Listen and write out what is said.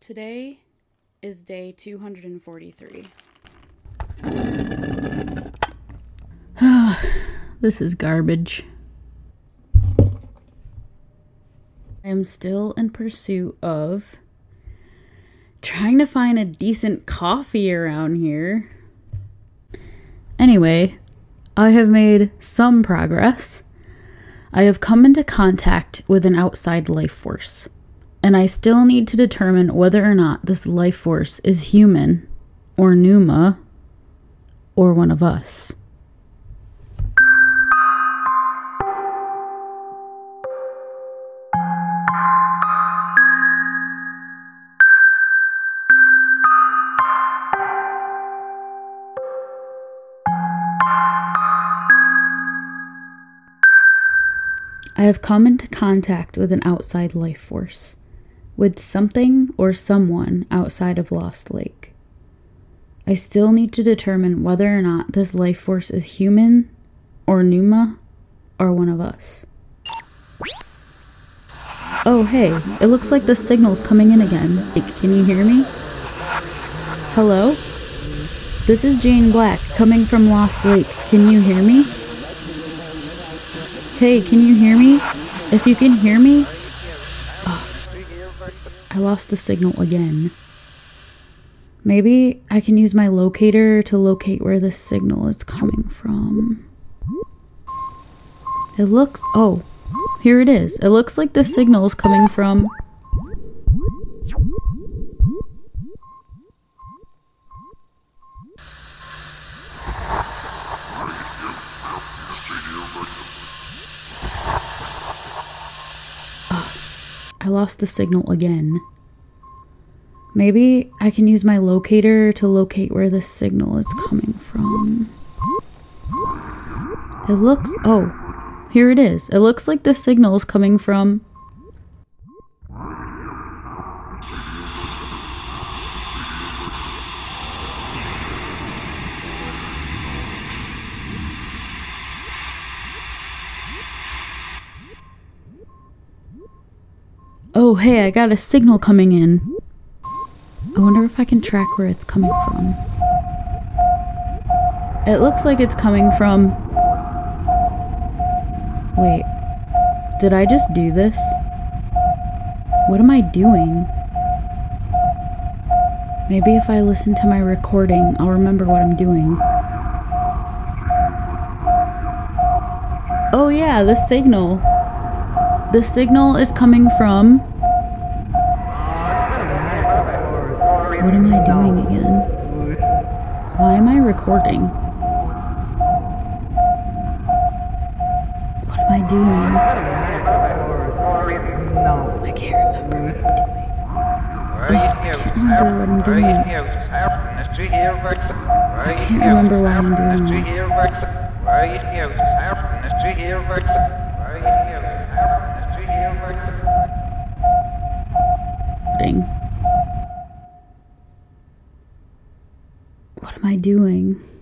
Today is day 243. This is garbage. I am still in pursuit of trying to find a decent coffee around here. Anyway, I have made some progress. I have come into contact with an outside life force, and I still need to determine whether or not this life force is human, or Numa, or one of us. I have come into contact with an outside life force, with something or someone outside of Lost Lake. I still need to determine whether or not this life force is human, or Numa, or one of us. Oh, hey, it looks like the signal's coming in again. Can you hear me? Hello? This is Jane Black coming from Lost Lake. Can you hear me? Hey, can you hear me? If you can hear me. I lost the signal again. Maybe I can use my locator to locate where the signal is coming from. It looks. Oh, here it is. It looks like the signal is coming from. I lost the signal again. Maybe I can use my locator to locate where the signal is coming from. It looks. Oh, here it is. It looks like the signal is coming from. Oh, hey, I got a signal coming in. I wonder if I can track where it's coming from. It looks like it's coming from. Wait. Did I just do this? What am I doing? Maybe if I listen to my recording, I'll remember what I'm doing. Oh, yeah, the signal. The signal is coming from. What am I doing again? Why am I recording? What am I doing? I can't remember what I'm doing. I can't remember what I'm doing. I can't remember why I'm doing this. What am I doing?